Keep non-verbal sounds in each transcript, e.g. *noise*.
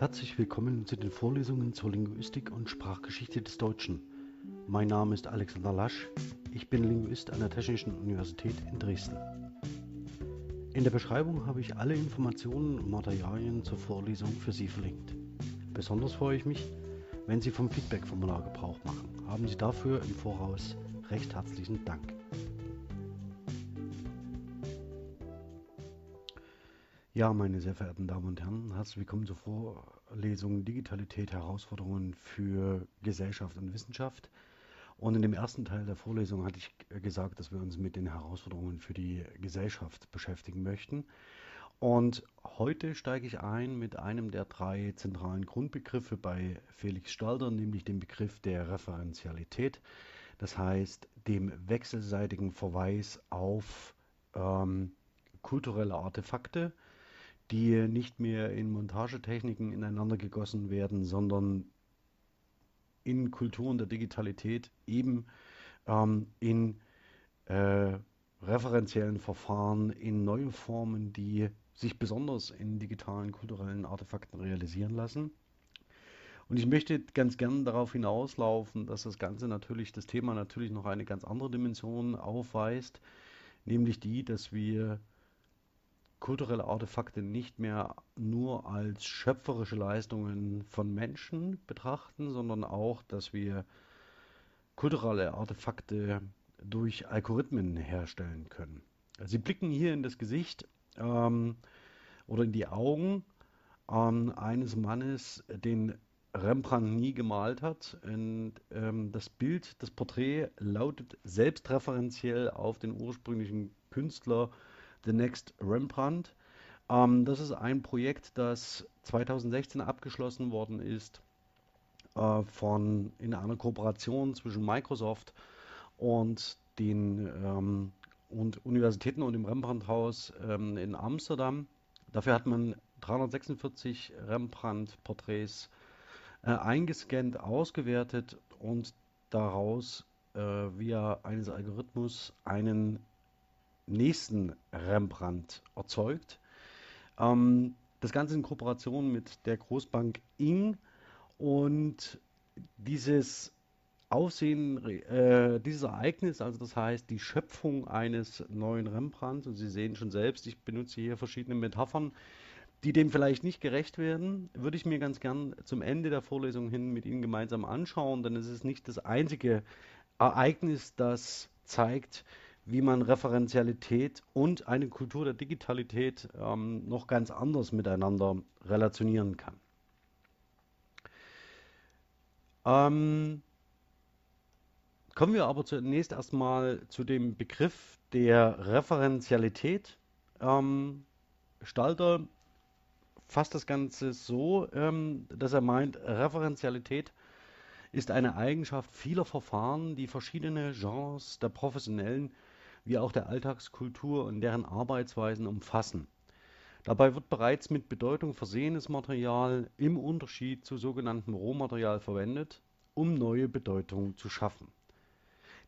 Herzlich willkommen zu den Vorlesungen zur Linguistik und Sprachgeschichte des Deutschen. Mein Name ist Alexander Lasch, ich bin Linguist an der Technischen Universität in Dresden. In der Beschreibung habe ich alle Informationen und Materialien zur Vorlesung für Sie verlinkt. Besonders freue ich mich, wenn Sie vom Feedback-Formular Gebrauch machen. Haben Sie dafür im Voraus recht herzlichen Dank. Ja, meine sehr verehrten Damen und Herren, herzlich willkommen zur Vorlesung Digitalität, Herausforderungen für Gesellschaft und Wissenschaft. Und in dem ersten Teil der Vorlesung hatte ich gesagt, dass wir uns mit den Herausforderungen für die Gesellschaft beschäftigen möchten. Und heute steige ich ein mit einem der drei zentralen Grundbegriffe bei Felix Stalder, nämlich dem Begriff der Referenzialität. Das heißt, dem wechselseitigen Verweis auf ähm, kulturelle Artefakte, die nicht mehr in Montagetechniken ineinander gegossen werden, sondern in Kulturen der Digitalität eben ähm, in äh, referenziellen Verfahren, in neue Formen, die sich besonders in digitalen kulturellen Artefakten realisieren lassen. Und ich möchte ganz gern darauf hinauslaufen, dass das Ganze natürlich, das Thema natürlich noch eine ganz andere Dimension aufweist, nämlich die, dass wir kulturelle Artefakte nicht mehr nur als schöpferische Leistungen von Menschen betrachten, sondern auch, dass wir kulturelle Artefakte durch Algorithmen herstellen können. Sie blicken hier in das Gesicht ähm, oder in die Augen ähm, eines Mannes, den Rembrandt nie gemalt hat. Und ähm, das Bild, das Porträt lautet selbstreferenziell auf den ursprünglichen Künstler The Next Rembrandt. Ähm, das ist ein Projekt, das 2016 abgeschlossen worden ist äh, von, in einer Kooperation zwischen Microsoft und den ähm, und Universitäten und dem Rembrandt-Haus ähm, in Amsterdam. Dafür hat man 346 Rembrandt-Porträts äh, eingescannt, ausgewertet und daraus äh, via eines Algorithmus einen nächsten Rembrandt erzeugt. Ähm, das Ganze in Kooperation mit der Großbank Ing und dieses Aussehen, äh, dieses Ereignis, also das heißt die Schöpfung eines neuen Rembrandts, und Sie sehen schon selbst, ich benutze hier verschiedene Metaphern, die dem vielleicht nicht gerecht werden, würde ich mir ganz gern zum Ende der Vorlesung hin mit Ihnen gemeinsam anschauen, denn es ist nicht das einzige Ereignis, das zeigt, wie man Referenzialität und eine Kultur der Digitalität ähm, noch ganz anders miteinander relationieren kann. Ähm, kommen wir aber zunächst erstmal zu dem Begriff der Referenzialität. Ähm, Stalter fasst das Ganze so, ähm, dass er meint, Referenzialität ist eine Eigenschaft vieler Verfahren, die verschiedene Genres der professionellen wie auch der Alltagskultur und deren Arbeitsweisen umfassen. Dabei wird bereits mit Bedeutung versehenes Material im Unterschied zu sogenanntem Rohmaterial verwendet, um neue Bedeutung zu schaffen.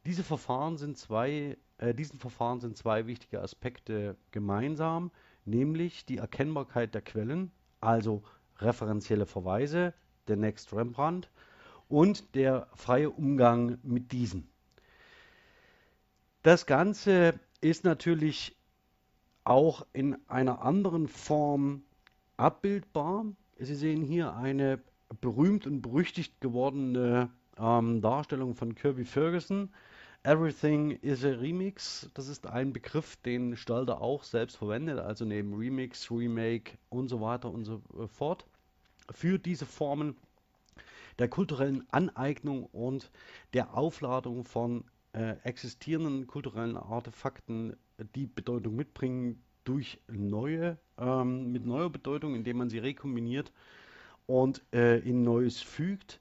Diese Verfahren sind zwei, äh, diesen Verfahren sind zwei wichtige Aspekte gemeinsam, nämlich die Erkennbarkeit der Quellen, also referenzielle Verweise, der Next Rembrandt, und der freie Umgang mit diesen. Das Ganze ist natürlich auch in einer anderen Form abbildbar. Sie sehen hier eine berühmt und berüchtigt gewordene ähm, Darstellung von Kirby Ferguson. Everything is a Remix. Das ist ein Begriff, den Stalder auch selbst verwendet, also neben Remix, Remake und so weiter und so fort. Für diese Formen der kulturellen Aneignung und der Aufladung von äh, existierenden kulturellen Artefakten die Bedeutung mitbringen durch neue, ähm, mit neuer Bedeutung, indem man sie rekombiniert und äh, in Neues fügt.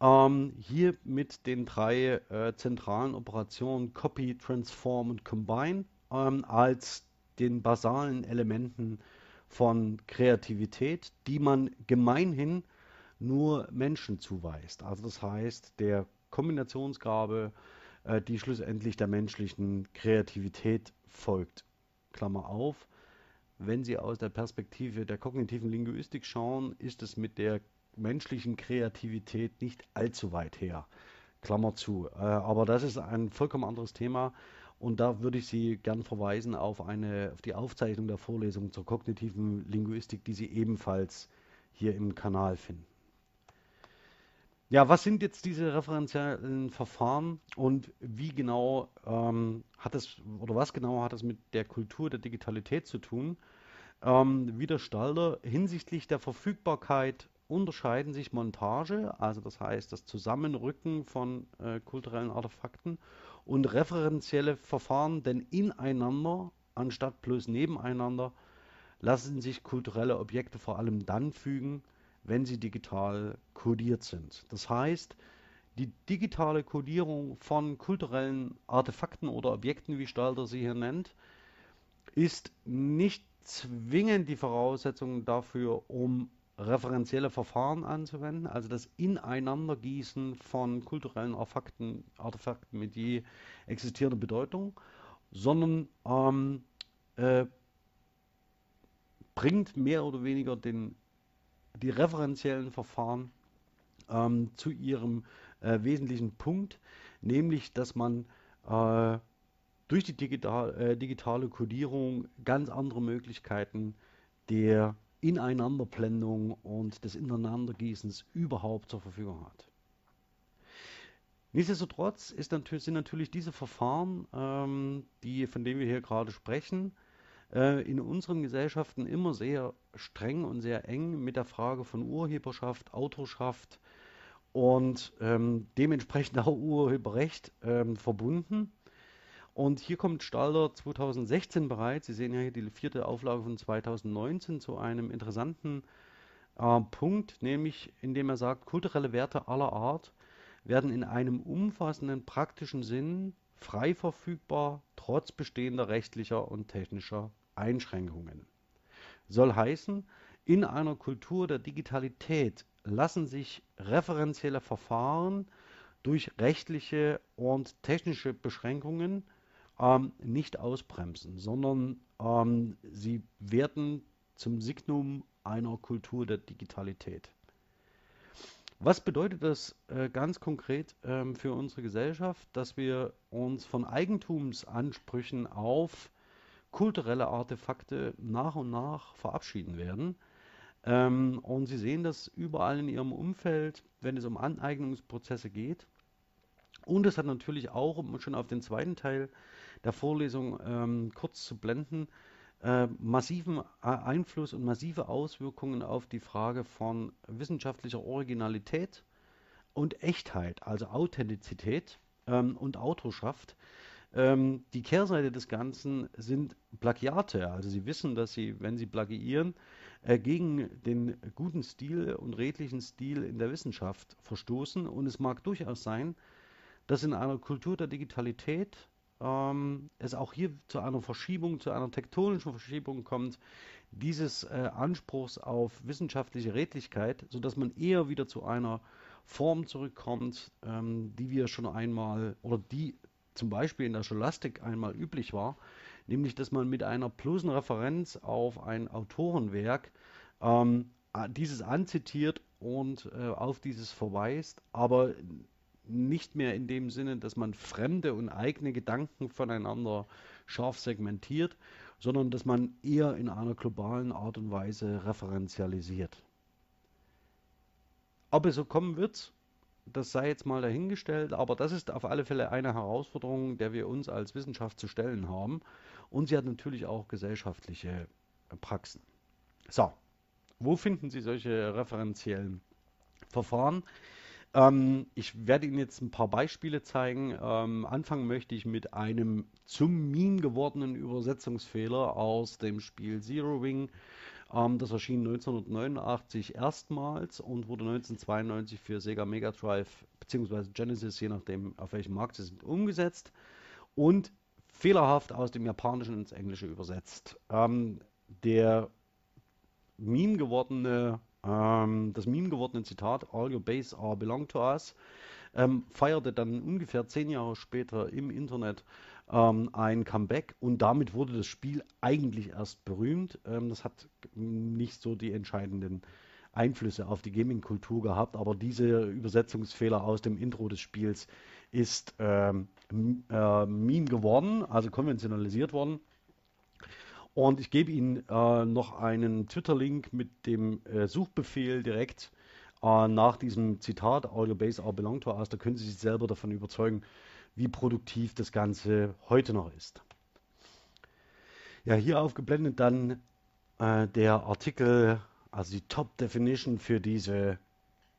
Ähm, hier mit den drei äh, zentralen Operationen Copy, Transform und Combine ähm, als den basalen Elementen von Kreativität, die man gemeinhin nur Menschen zuweist. Also das heißt, der Kombinationsgabe äh, die schlussendlich der menschlichen Kreativität folgt. Klammer auf. wenn Sie aus der Perspektive der kognitiven Linguistik schauen, ist es mit der menschlichen Kreativität nicht allzu weit her. Klammer zu. Äh, aber das ist ein vollkommen anderes Thema. Und da würde ich Sie gern verweisen auf, eine, auf die Aufzeichnung der Vorlesung zur kognitiven Linguistik, die Sie ebenfalls hier im Kanal finden. Ja, was sind jetzt diese referenziellen Verfahren und wie genau ähm, hat es oder was genau hat es mit der Kultur der Digitalität zu tun? Ähm, wie der Stalder hinsichtlich der Verfügbarkeit unterscheiden sich Montage, also das heißt das Zusammenrücken von äh, kulturellen Artefakten und referenzielle Verfahren, denn ineinander anstatt bloß nebeneinander lassen sich kulturelle Objekte vor allem dann fügen, wenn sie digital kodiert sind. Das heißt, die digitale Kodierung von kulturellen Artefakten oder Objekten, wie Stalter sie hier nennt, ist nicht zwingend die Voraussetzung dafür, um referenzielle Verfahren anzuwenden, also das Ineinandergießen von kulturellen Artefakten, Artefakten mit je existierender Bedeutung, sondern ähm, äh, bringt mehr oder weniger den die referenziellen Verfahren ähm, zu ihrem äh, wesentlichen Punkt, nämlich dass man äh, durch die digital, äh, digitale Codierung ganz andere Möglichkeiten der Ineinanderblendung und des Ineinandergießens überhaupt zur Verfügung hat. Nichtsdestotrotz natürlich, sind natürlich diese Verfahren, ähm, die, von denen wir hier gerade sprechen, äh, in unseren Gesellschaften immer sehr streng und sehr eng mit der Frage von Urheberschaft, Autorschaft und ähm, dementsprechend *laughs* auch Urheberrecht ähm, verbunden. Und hier kommt Stalder 2016 bereits, Sie sehen ja hier die vierte Auflage von 2019, zu einem interessanten äh, Punkt, nämlich indem er sagt, kulturelle Werte aller Art werden in einem umfassenden praktischen Sinn frei verfügbar, trotz bestehender rechtlicher und technischer Einschränkungen. Soll heißen, in einer Kultur der Digitalität lassen sich referenzielle Verfahren durch rechtliche und technische Beschränkungen ähm, nicht ausbremsen, sondern ähm, sie werden zum Signum einer Kultur der Digitalität. Was bedeutet das äh, ganz konkret ähm, für unsere Gesellschaft, dass wir uns von Eigentumsansprüchen auf kulturelle Artefakte nach und nach verabschieden werden? Ähm, und Sie sehen das überall in Ihrem Umfeld, wenn es um Aneignungsprozesse geht. Und es hat natürlich auch, um schon auf den zweiten Teil der Vorlesung ähm, kurz zu blenden, äh, massiven Einfluss und massive Auswirkungen auf die Frage von wissenschaftlicher Originalität und Echtheit, also Authentizität ähm, und Autorschaft. Ähm, die Kehrseite des Ganzen sind Plagiate. Also Sie wissen, dass Sie, wenn Sie plagiieren, äh, gegen den guten Stil und redlichen Stil in der Wissenschaft verstoßen. Und es mag durchaus sein, dass in einer Kultur der Digitalität ähm, es auch hier zu einer Verschiebung, zu einer tektonischen Verschiebung kommt, dieses äh, Anspruchs auf wissenschaftliche Redlichkeit, sodass man eher wieder zu einer Form zurückkommt, ähm, die wir schon einmal oder die zum Beispiel in der Scholastik einmal üblich war, nämlich dass man mit einer bloßen Referenz auf ein Autorenwerk ähm, dieses anzitiert und äh, auf dieses verweist, aber nicht mehr in dem Sinne, dass man fremde und eigene Gedanken voneinander scharf segmentiert, sondern dass man eher in einer globalen Art und Weise referenzialisiert. Ob es so kommen wird, das sei jetzt mal dahingestellt, aber das ist auf alle Fälle eine Herausforderung, der wir uns als Wissenschaft zu stellen haben. Und sie hat natürlich auch gesellschaftliche Praxen. So, wo finden Sie solche referenziellen Verfahren? Ähm, ich werde Ihnen jetzt ein paar Beispiele zeigen. Ähm, anfangen möchte ich mit einem zum Meme gewordenen Übersetzungsfehler aus dem Spiel Zero Wing. Ähm, das erschien 1989 erstmals und wurde 1992 für Sega Mega Drive bzw. Genesis, je nachdem auf welchem Markt sie sind, umgesetzt und fehlerhaft aus dem Japanischen ins Englische übersetzt. Ähm, der Meme gewordene ähm, das Meme gewordene Zitat All your base are belong to us ähm, feierte dann ungefähr zehn Jahre später im Internet ähm, ein Comeback und damit wurde das Spiel eigentlich erst berühmt. Ähm, das hat nicht so die entscheidenden Einflüsse auf die Gaming-Kultur gehabt, aber dieser Übersetzungsfehler aus dem Intro des Spiels ist ähm, äh, Meme geworden, also konventionalisiert worden. Und ich gebe Ihnen äh, noch einen Twitter-Link mit dem äh, Suchbefehl direkt äh, nach diesem Zitat, All your base are belong to us. Da können Sie sich selber davon überzeugen, wie produktiv das Ganze heute noch ist. Ja, hier aufgeblendet dann äh, der Artikel, also die Top Definition für diese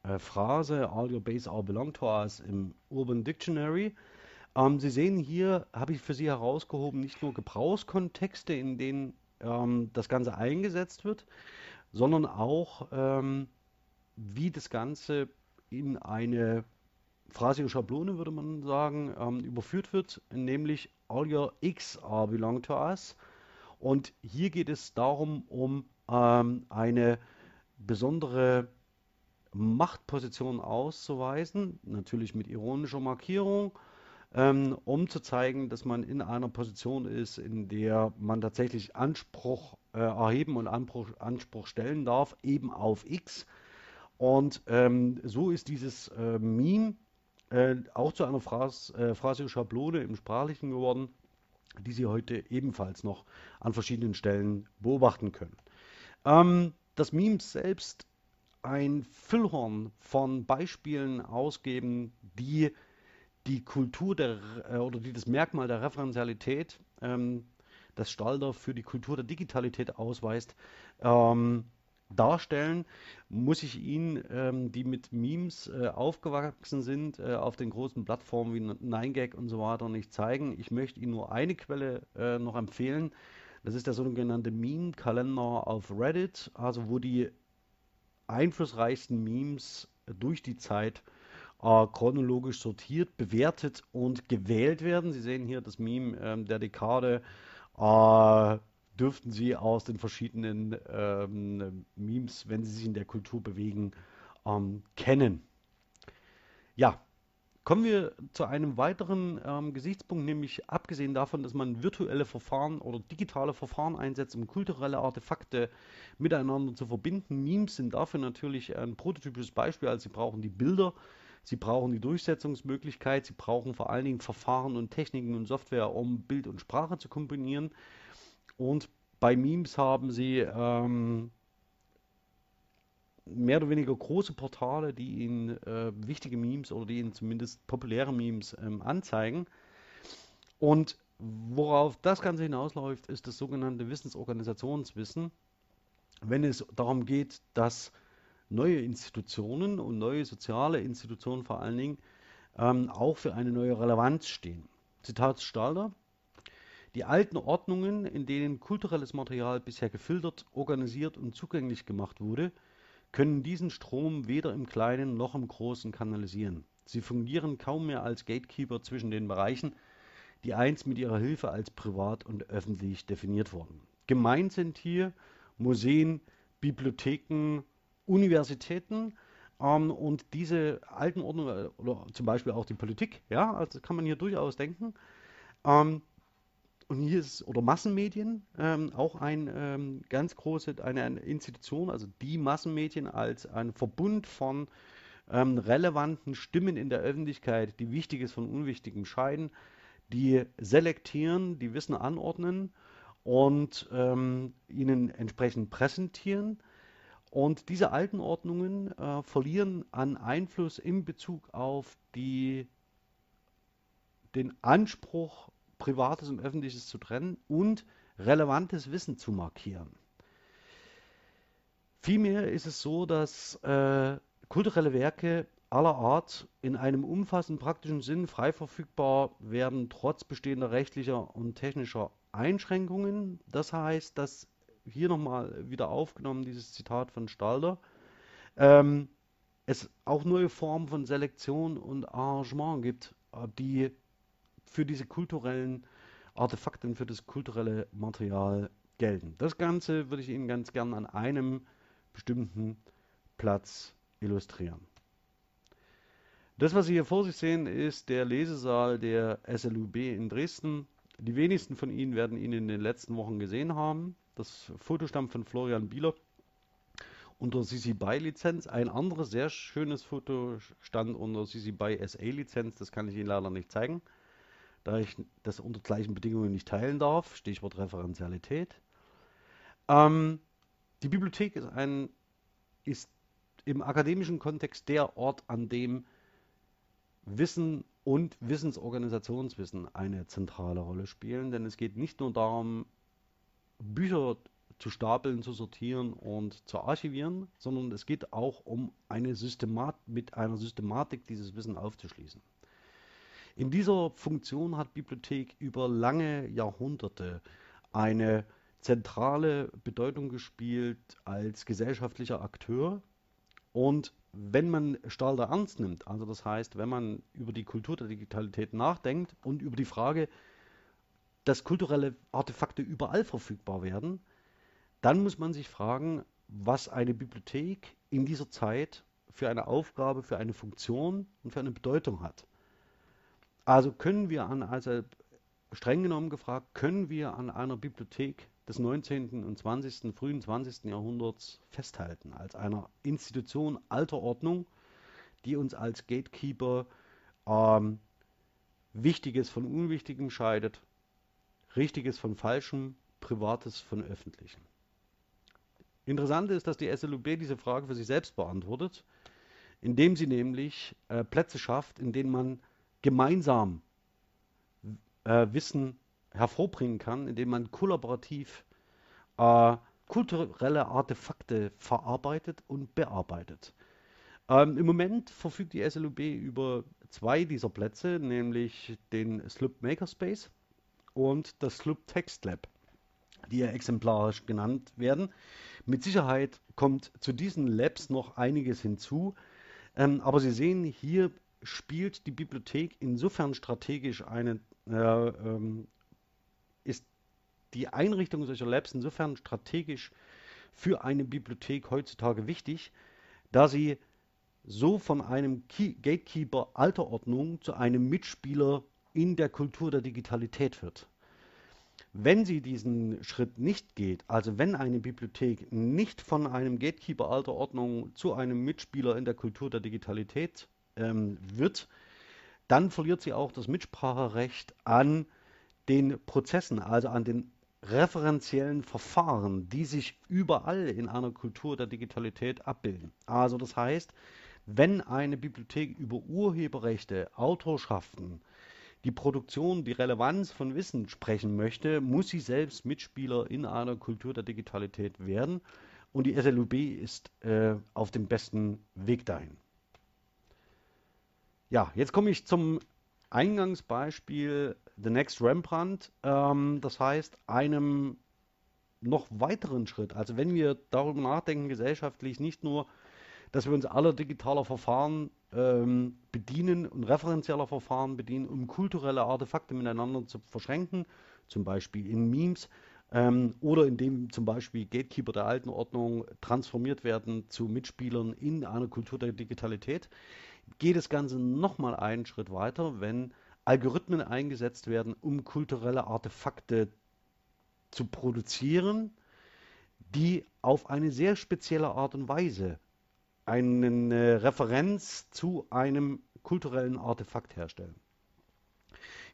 äh, Phrase, All your base are belong to us im Urban Dictionary. Ähm, Sie sehen hier, habe ich für Sie herausgehoben, nicht nur Gebrauchskontexte, in denen ähm, das Ganze eingesetzt wird, sondern auch, ähm, wie das Ganze in eine phrasische Schablone, würde man sagen, ähm, überführt wird, nämlich All your X are belong to us. Und hier geht es darum, um ähm, eine besondere Machtposition auszuweisen, natürlich mit ironischer Markierung, ähm, um zu zeigen, dass man in einer Position ist, in der man tatsächlich Anspruch äh, erheben und Anspruch, Anspruch, stellen darf, eben auf X. Und ähm, so ist dieses äh, Meme äh, auch zu einer Phras äh, Phrasio-Schablone im Sprachlichen geworden, die Sie heute ebenfalls noch an verschiedenen Stellen beobachten können. Ähm, das Meme selbst ein Füllhorn von Beispielen ausgeben, die die Kultur der, äh, oder die das Merkmal der Referenzialität, ähm, das Stalder für die Kultur der Digitalität ausweist, ähm, darstellen, muss ich Ihnen, ähm, die mit Memes äh, aufgewachsen sind, äh, auf den großen Plattformen wie 9gag und so weiter nicht zeigen. Ich möchte Ihnen nur eine Quelle äh, noch empfehlen. Das ist der sogenannte Meme-Kalender auf Reddit, also wo die einflussreichsten Memes durch die Zeit äh, chronologisch sortiert, bewertet und gewählt werden. Sie sehen hier das Meme ähm, der Dekade. Äh, dürften Sie aus den verschiedenen ähm, Memes, wenn Sie sich in der Kultur bewegen, ähm, kennen. Ja, kommen wir zu einem weiteren ähm, Gesichtspunkt, nämlich abgesehen davon, dass man virtuelle Verfahren oder digitale Verfahren einsetzt, um kulturelle Artefakte miteinander zu verbinden. Memes sind dafür natürlich ein prototypisches Beispiel, also Sie brauchen die Bilder, Sie brauchen die Durchsetzungsmöglichkeit, Sie brauchen vor allen Dingen Verfahren und Techniken und Software, um Bild und Sprache zu kombinieren. Und bei Memes haben sie ähm, mehr oder weniger große Portale, die ihnen äh, wichtige Memes oder die ihnen zumindest populäre Memes ähm, anzeigen. Und worauf das Ganze hinausläuft, ist das sogenannte Wissensorganisationswissen. Wenn es darum geht, dass neue Institutionen und neue soziale Institutionen vor allen Dingen ähm, auch für eine neue Relevanz stehen. Zitat Stalder, die alten Ordnungen, in denen kulturelles Material bisher gefiltert, organisiert und zugänglich gemacht wurde, können diesen Strom weder im Kleinen noch im Großen kanalisieren. Sie fungieren kaum mehr als Gatekeeper zwischen den Bereichen, die einst mit ihrer Hilfe als privat und öffentlich definiert wurden. Gemeint sind hier Museen, Bibliotheken, Universitäten ähm, und diese alten Ordnungen, oder zum Beispiel auch die Politik, ja, also kann man hier durchaus denken, ähm, und hier ist, oder Massenmedien, ähm, auch ein ähm, ganz große, eine, eine, Institution, also die Massenmedien als ein Verbund von ähm, relevanten Stimmen in der Öffentlichkeit, die Wichtiges von Unwichtigem scheiden, die selektieren, die Wissen anordnen und ähm, ihnen entsprechend präsentieren. Und diese alten Ordnungen äh, verlieren an Einfluss in Bezug auf die, den Anspruch Privates und Öffentliches zu trennen und relevantes Wissen zu markieren. Vielmehr ist es so, dass äh, kulturelle Werke aller Art in einem umfassenden praktischen Sinn frei verfügbar werden, trotz bestehender rechtlicher und technischer Einschränkungen. Das heißt, dass hier nochmal wieder aufgenommen, dieses Zitat von Stalder, ähm, es auch neue Formen von Selektion und Arrangement gibt, äh, die für diese kulturellen Artefakte und für das kulturelle Material gelten. Das Ganze würde ich Ihnen ganz gern an einem bestimmten Platz illustrieren. Das, was Sie hier vor sich sehen, ist der Lesesaal der SLUB in Dresden. Die wenigsten von Ihnen werden ihn in den letzten Wochen gesehen haben. Das Foto stammt von Florian Bieler unter CC BY Lizenz. Ein anderes sehr schönes Foto stand unter CC BY SA Lizenz. Das kann ich Ihnen leider nicht zeigen, da ich das unter gleichen Bedingungen nicht teilen darf. Stichwort Referenzialität. Ähm, die Bibliothek ist, ein, ist im akademischen Kontext der Ort, an dem Wissen und Wissensorganisationswissen eine zentrale Rolle spielen, denn es geht nicht nur darum, Bücher zu stapeln, zu sortieren und zu archivieren, sondern es geht auch um eine Systemat mit einer Systematik dieses Wissen aufzuschließen. In dieser Funktion hat Bibliothek über lange Jahrhunderte eine zentrale Bedeutung gespielt als gesellschaftlicher Akteur und wenn man Stalder ernst nimmt, also das heißt, wenn man über die Kultur der Digitalität nachdenkt und über die Frage, dass kulturelle Artefakte überall verfügbar werden, dann muss man sich fragen, was eine Bibliothek in dieser Zeit für eine Aufgabe, für eine Funktion und für eine Bedeutung hat. Also können wir an, also streng genommen gefragt, können wir an einer Bibliothek des 19. und 20., frühen 20. Jahrhunderts festhalten, als einer Institution alter Ordnung, die uns als Gatekeeper ähm, Wichtiges von Unwichtigem scheidet, Richtiges von Falschem, Privates von Öffentlichem. Interessant ist, dass die SLUB diese Frage für sich selbst beantwortet, indem sie nämlich äh, Plätze schafft, in denen man gemeinsam äh, Wissen hervorbringen kann, indem man kollaborativ äh, kulturelle Artefakte verarbeitet und bearbeitet. Ähm, Im Moment verfügt die SLUB über zwei dieser Plätze, nämlich den Sloop Makerspace und das Sloop Text Lab, die ja exemplarisch genannt werden. Mit Sicherheit kommt zu diesen Labs noch einiges hinzu. Ähm, aber Sie sehen, hier spielt die Bibliothek insofern strategisch eine, äh, ähm, ist die Einrichtung solcher Labs insofern strategisch für eine Bibliothek heutzutage wichtig, da sie so von einem Key Gatekeeper alter Ordnung zu einem Mitspieler in der Kultur der Digitalität wird. Wenn sie diesen Schritt nicht geht, also wenn eine Bibliothek nicht von einem Gatekeeper alter Ordnung zu einem Mitspieler in der Kultur der Digitalität ähm, wird, dann verliert sie auch das Mitspracherecht an den Prozessen, also an den referenziellen Verfahren, die sich überall in einer Kultur der Digitalität abbilden. Also das heißt, wenn eine Bibliothek über Urheberrechte, Autorschaften, die Produktion, die Relevanz von Wissen sprechen möchte, muss sie selbst Mitspieler in einer Kultur der Digitalität werden. Und die SLUB ist äh, auf dem besten Weg dahin. Ja, jetzt komme ich zum Eingangsbeispiel The Next Rembrandt. Ähm, das heißt, einem noch weiteren Schritt. Also wenn wir darüber nachdenken, gesellschaftlich nicht nur, dass wir uns aller digitaler Verfahren ähm, bedienen und referenzieller Verfahren bedienen, um kulturelle Artefakte miteinander zu verschränken, zum Beispiel in Memes ähm, oder indem zum Beispiel Gatekeeper der alten Ordnung transformiert werden zu Mitspielern in einer Kultur der Digitalität, geht das Ganze nochmal einen Schritt weiter, wenn Algorithmen eingesetzt werden, um kulturelle Artefakte zu produzieren, die auf eine sehr spezielle Art und Weise eine Referenz zu einem kulturellen Artefakt herstellen.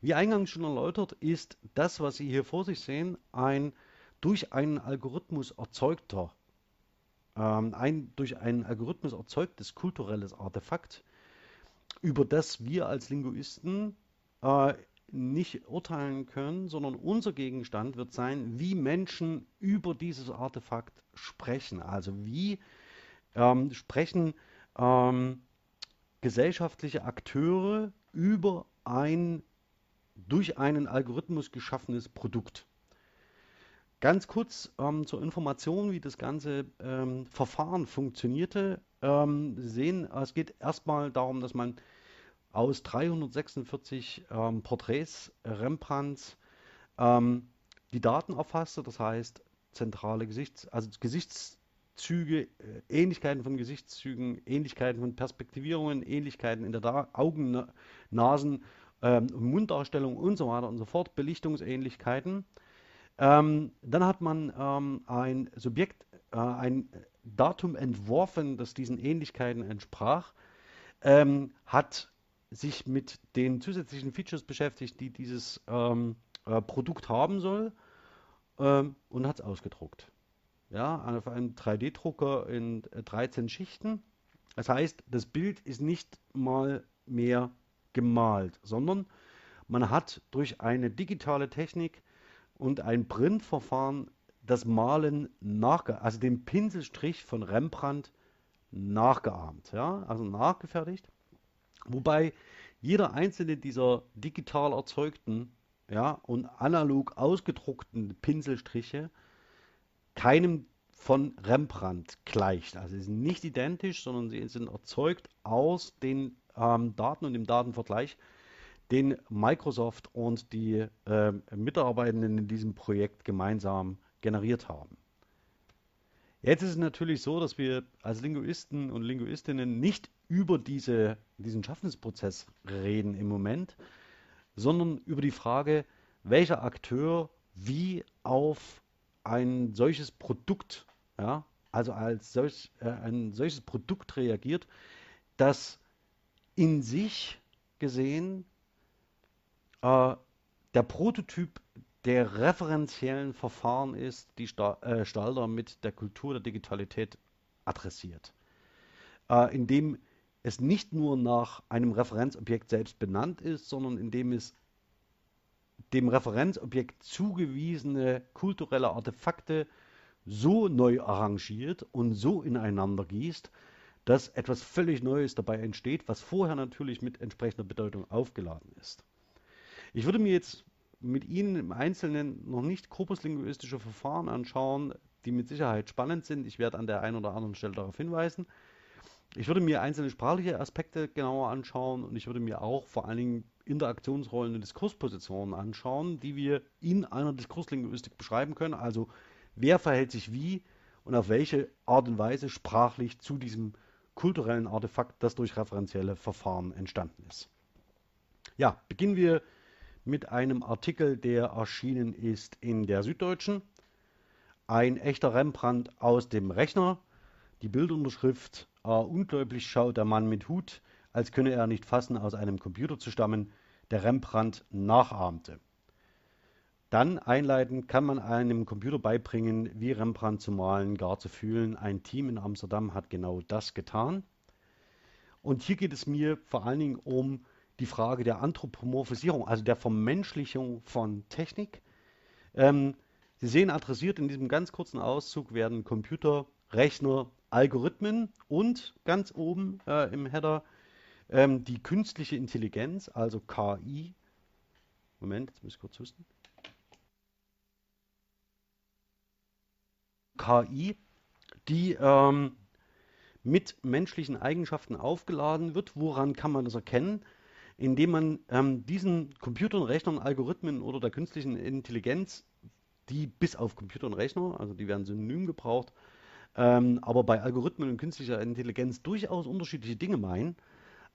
Wie eingangs schon erläutert, ist das, was Sie hier vor sich sehen, ein durch einen Algorithmus erzeugter, ähm, ein durch einen Algorithmus erzeugtes kulturelles Artefakt, über das wir als Linguisten äh, nicht urteilen können, sondern unser Gegenstand wird sein, wie Menschen über dieses Artefakt sprechen. Also wie ähm, sprechen ähm, gesellschaftliche Akteure über ein durch einen Algorithmus geschaffenes Produkt. Ganz kurz ähm, zur Information, wie das ganze ähm, Verfahren funktionierte. Ähm, Sie sehen, es geht erstmal darum, dass man aus 346 ähm, Porträts Rembrandts ähm, die Daten erfasste, das heißt zentrale Gesichts, also Gesichts, Züge, äh, Ähnlichkeiten von Gesichtszügen, Ähnlichkeiten von Perspektivierungen, Ähnlichkeiten in der da Augen, Nasen ähm, Munddarstellung und so weiter und so fort, Belichtungsähnlichkeiten. Ähm, dann hat man ähm, ein Subjekt, äh, ein Datum entworfen, das diesen Ähnlichkeiten entsprach, ähm, hat sich mit den zusätzlichen Features beschäftigt, die dieses ähm, äh, Produkt haben soll ähm, und hat es ausgedruckt. Ja, auf einem 3D-Drucker in 13 Schichten. Das heißt, das Bild ist nicht mal mehr gemalt, sondern man hat durch eine digitale Technik und ein Printverfahren das Malen nachge also den Pinselstrich von Rembrandt nachgeahmt, ja, also nachgefertigt. Wobei jeder einzelne dieser digital erzeugten ja, und analog ausgedruckten Pinselstriche keinem von Rembrandt gleicht. Also sie sind nicht identisch, sondern sie sind erzeugt aus den ähm, Daten und dem Datenvergleich, den Microsoft und die äh, Mitarbeitenden in diesem Projekt gemeinsam generiert haben. Jetzt ist es natürlich so, dass wir als Linguisten und Linguistinnen nicht über diese, diesen Schaffensprozess reden im Moment, sondern über die Frage, welcher Akteur wie auf ein solches Produkt, ja, also als solch, äh, ein solches Produkt reagiert, das in sich gesehen äh, der Prototyp der referenziellen Verfahren ist, die äh, Stalder mit der Kultur der Digitalität adressiert. Äh, indem es nicht nur nach einem Referenzobjekt selbst benannt ist, sondern indem es dem Referenzobjekt zugewiesene kulturelle Artefakte so neu arrangiert und so ineinander gießt, dass etwas völlig Neues dabei entsteht, was vorher natürlich mit entsprechender Bedeutung aufgeladen ist. Ich würde mir jetzt mit Ihnen im Einzelnen noch nicht korpuslinguistische Verfahren anschauen, die mit Sicherheit spannend sind. Ich werde an der einen oder anderen Stelle darauf hinweisen. Ich würde mir einzelne sprachliche Aspekte genauer anschauen und ich würde mir auch vor allen Dingen Interaktionsrollen und Diskurspositionen anschauen, die wir in einer Diskurslinguistik beschreiben können. Also wer verhält sich wie und auf welche Art und Weise sprachlich zu diesem kulturellen Artefakt, das durch referenzielle Verfahren entstanden ist. Ja, beginnen wir mit einem Artikel, der erschienen ist in der Süddeutschen. Ein echter Rembrandt aus dem Rechner. Die Bildunterschrift äh, Ungläubig schaut der Mann mit Hut, als könne er nicht fassen, aus einem Computer zu stammen, der Rembrandt nachahmte. Dann einleitend kann man einem Computer beibringen, wie Rembrandt zu malen, gar zu fühlen. Ein Team in Amsterdam hat genau das getan. Und hier geht es mir vor allen Dingen um die Frage der Anthropomorphisierung, also der Vermenschlichung von Technik. Ähm, Sie sehen adressiert in diesem ganz kurzen Auszug werden Computer, Rechner, Algorithmen und ganz oben äh, im Header ähm, die künstliche Intelligenz, also KI. Moment, jetzt muss ich kurz husten. KI, die ähm, mit menschlichen Eigenschaften aufgeladen wird. Woran kann man das erkennen? indem man ähm, diesen Computern, Rechnern, Algorithmen oder der künstlichen Intelligenz, die bis auf Computer und Rechner, also die werden synonym gebraucht, ähm, aber bei Algorithmen und künstlicher Intelligenz durchaus unterschiedliche Dinge meinen,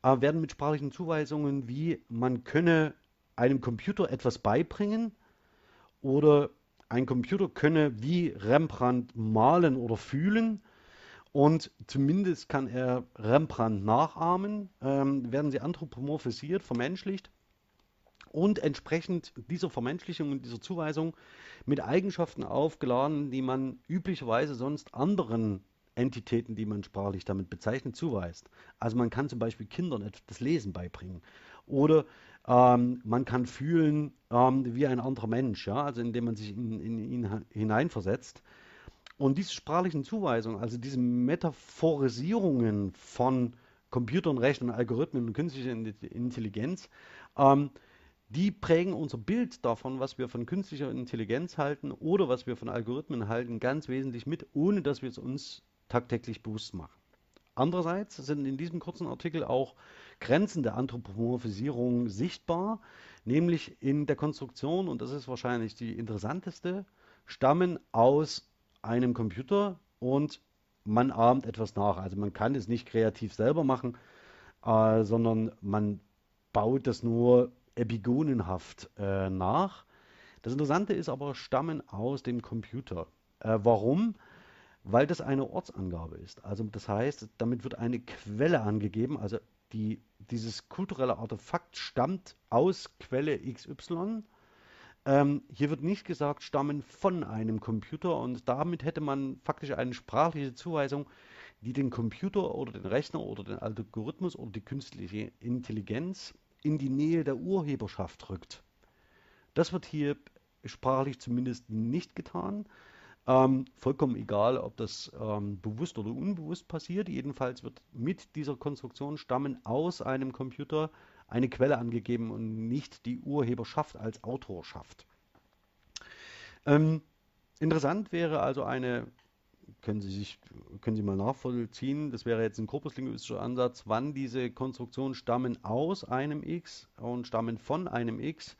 äh, werden mit sprachlichen Zuweisungen wie man könne einem Computer etwas beibringen oder ein Computer könne wie Rembrandt malen oder fühlen und zumindest kann er Rembrandt nachahmen, ähm, werden sie anthropomorphisiert, vermenschlicht und entsprechend dieser Vermenschlichung und dieser Zuweisung mit Eigenschaften aufgeladen, die man üblicherweise sonst anderen Entitäten, die man sprachlich damit bezeichnet, zuweist. Also man kann zum Beispiel Kindern das Lesen beibringen oder ähm, man kann fühlen ähm, wie ein anderer Mensch, ja? also indem man sich in, ihn hineinversetzt. Und diese sprachlichen Zuweisungen, also diese Metaphorisierungen von Computern, Rechnern, Algorithmen und künstlicher Intelligenz, ähm, die prägen unser Bild davon, was wir von künstlicher Intelligenz halten oder was wir von Algorithmen halten, ganz wesentlich mit, ohne dass wir es uns tagtäglich bewusst machen. Andererseits sind in diesem kurzen Artikel auch Grenzen der Anthropomorphisierung sichtbar, nämlich in der Konstruktion, und das ist wahrscheinlich die interessanteste, stammen aus einem Computer und man ahmt etwas nach. Also man kann es nicht kreativ selber machen, äh, sondern man baut das nur epigonenhaft äh, nach. Das Interessante ist aber, stammen aus dem Computer. Äh, warum? Weil das eine Ortsangabe ist. Also das heißt, damit wird eine Quelle angegeben. Also die, dieses kulturelle Artefakt stammt aus Quelle XY. Ähm, hier wird nicht gesagt, stammen von einem Computer und damit hätte man faktisch eine sprachliche Zuweisung, die den Computer oder den Rechner oder den Algorithmus oder die künstliche Intelligenz in die Nähe der Urheberschaft rückt. Das wird hier sprachlich zumindest nicht getan. Ähm, vollkommen egal, ob das ähm, bewusst oder unbewusst passiert. Jedenfalls wird mit dieser Konstruktion stammen aus einem Computer eine Quelle angegeben und nicht die Urheberschaft als Autorschaft. Ähm, interessant wäre also eine, können Sie sich, können Sie mal nachvollziehen, das wäre jetzt ein korpuslinguistischer Ansatz, wann diese Konstruktionen stammen aus einem X und stammen von einem X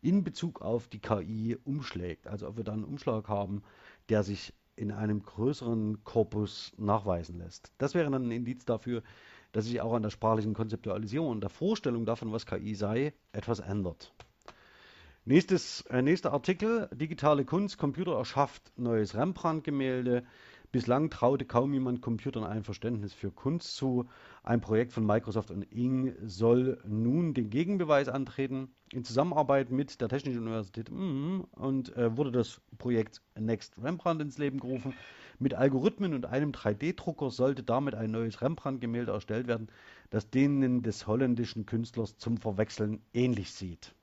in Bezug auf die KI umschlägt. Also ob wir dann einen Umschlag haben, der sich in einem größeren Korpus nachweisen lässt. Das wäre dann ein Indiz dafür, dass sich auch an der sprachlichen Konzeptualisierung und der Vorstellung davon, was KI sei, etwas ändert. Nächstes, äh, nächster Artikel, digitale Kunst, Computer erschafft neues Rembrandt-Gemälde. Bislang traute kaum jemand Computern ein Verständnis für Kunst zu. Ein Projekt von Microsoft und Ing soll nun den Gegenbeweis antreten. In Zusammenarbeit mit der Technischen Universität und äh, wurde das Projekt Next Rembrandt ins Leben gerufen. Mit Algorithmen und einem 3D-Drucker sollte damit ein neues Rembrandt-Gemälde erstellt werden, das denen des holländischen Künstlers zum Verwechseln ähnlich sieht.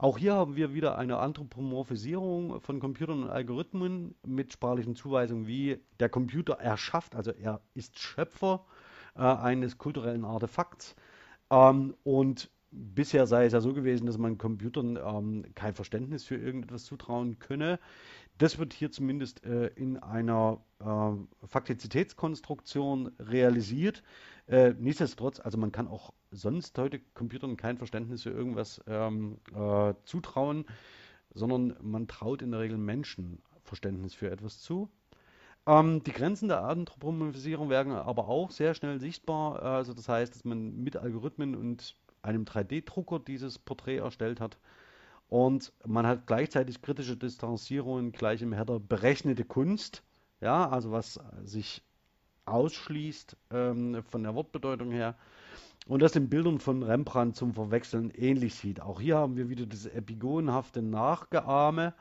Auch hier haben wir wieder eine Anthropomorphisierung von Computern und Algorithmen mit sprachlichen Zuweisungen wie der Computer erschafft, also er ist Schöpfer äh, eines kulturellen Artefakts. Ähm, und bisher sei es ja so gewesen, dass man Computern ähm, kein Verständnis für irgendetwas zutrauen könne. Das wird hier zumindest äh, in einer äh, Faktizitätskonstruktion realisiert. Äh, nichtsdestotrotz, also man kann auch sonst heute Computern kein Verständnis für irgendwas ähm, äh, zutrauen, sondern man traut in der Regel Menschen Verständnis für etwas zu. Ähm, die Grenzen der Anthropomorphisierung werden aber auch sehr schnell sichtbar. Also das heißt, dass man mit Algorithmen und einem 3D-Drucker dieses Porträt erstellt hat. Und man hat gleichzeitig kritische Distanzierungen gleich im Header berechnete Kunst, ja, also was sich ausschließt ähm, von der Wortbedeutung her und das den Bildern von Rembrandt zum Verwechseln ähnlich sieht. Auch hier haben wir wieder diese epigonenhafte Nachgeahme,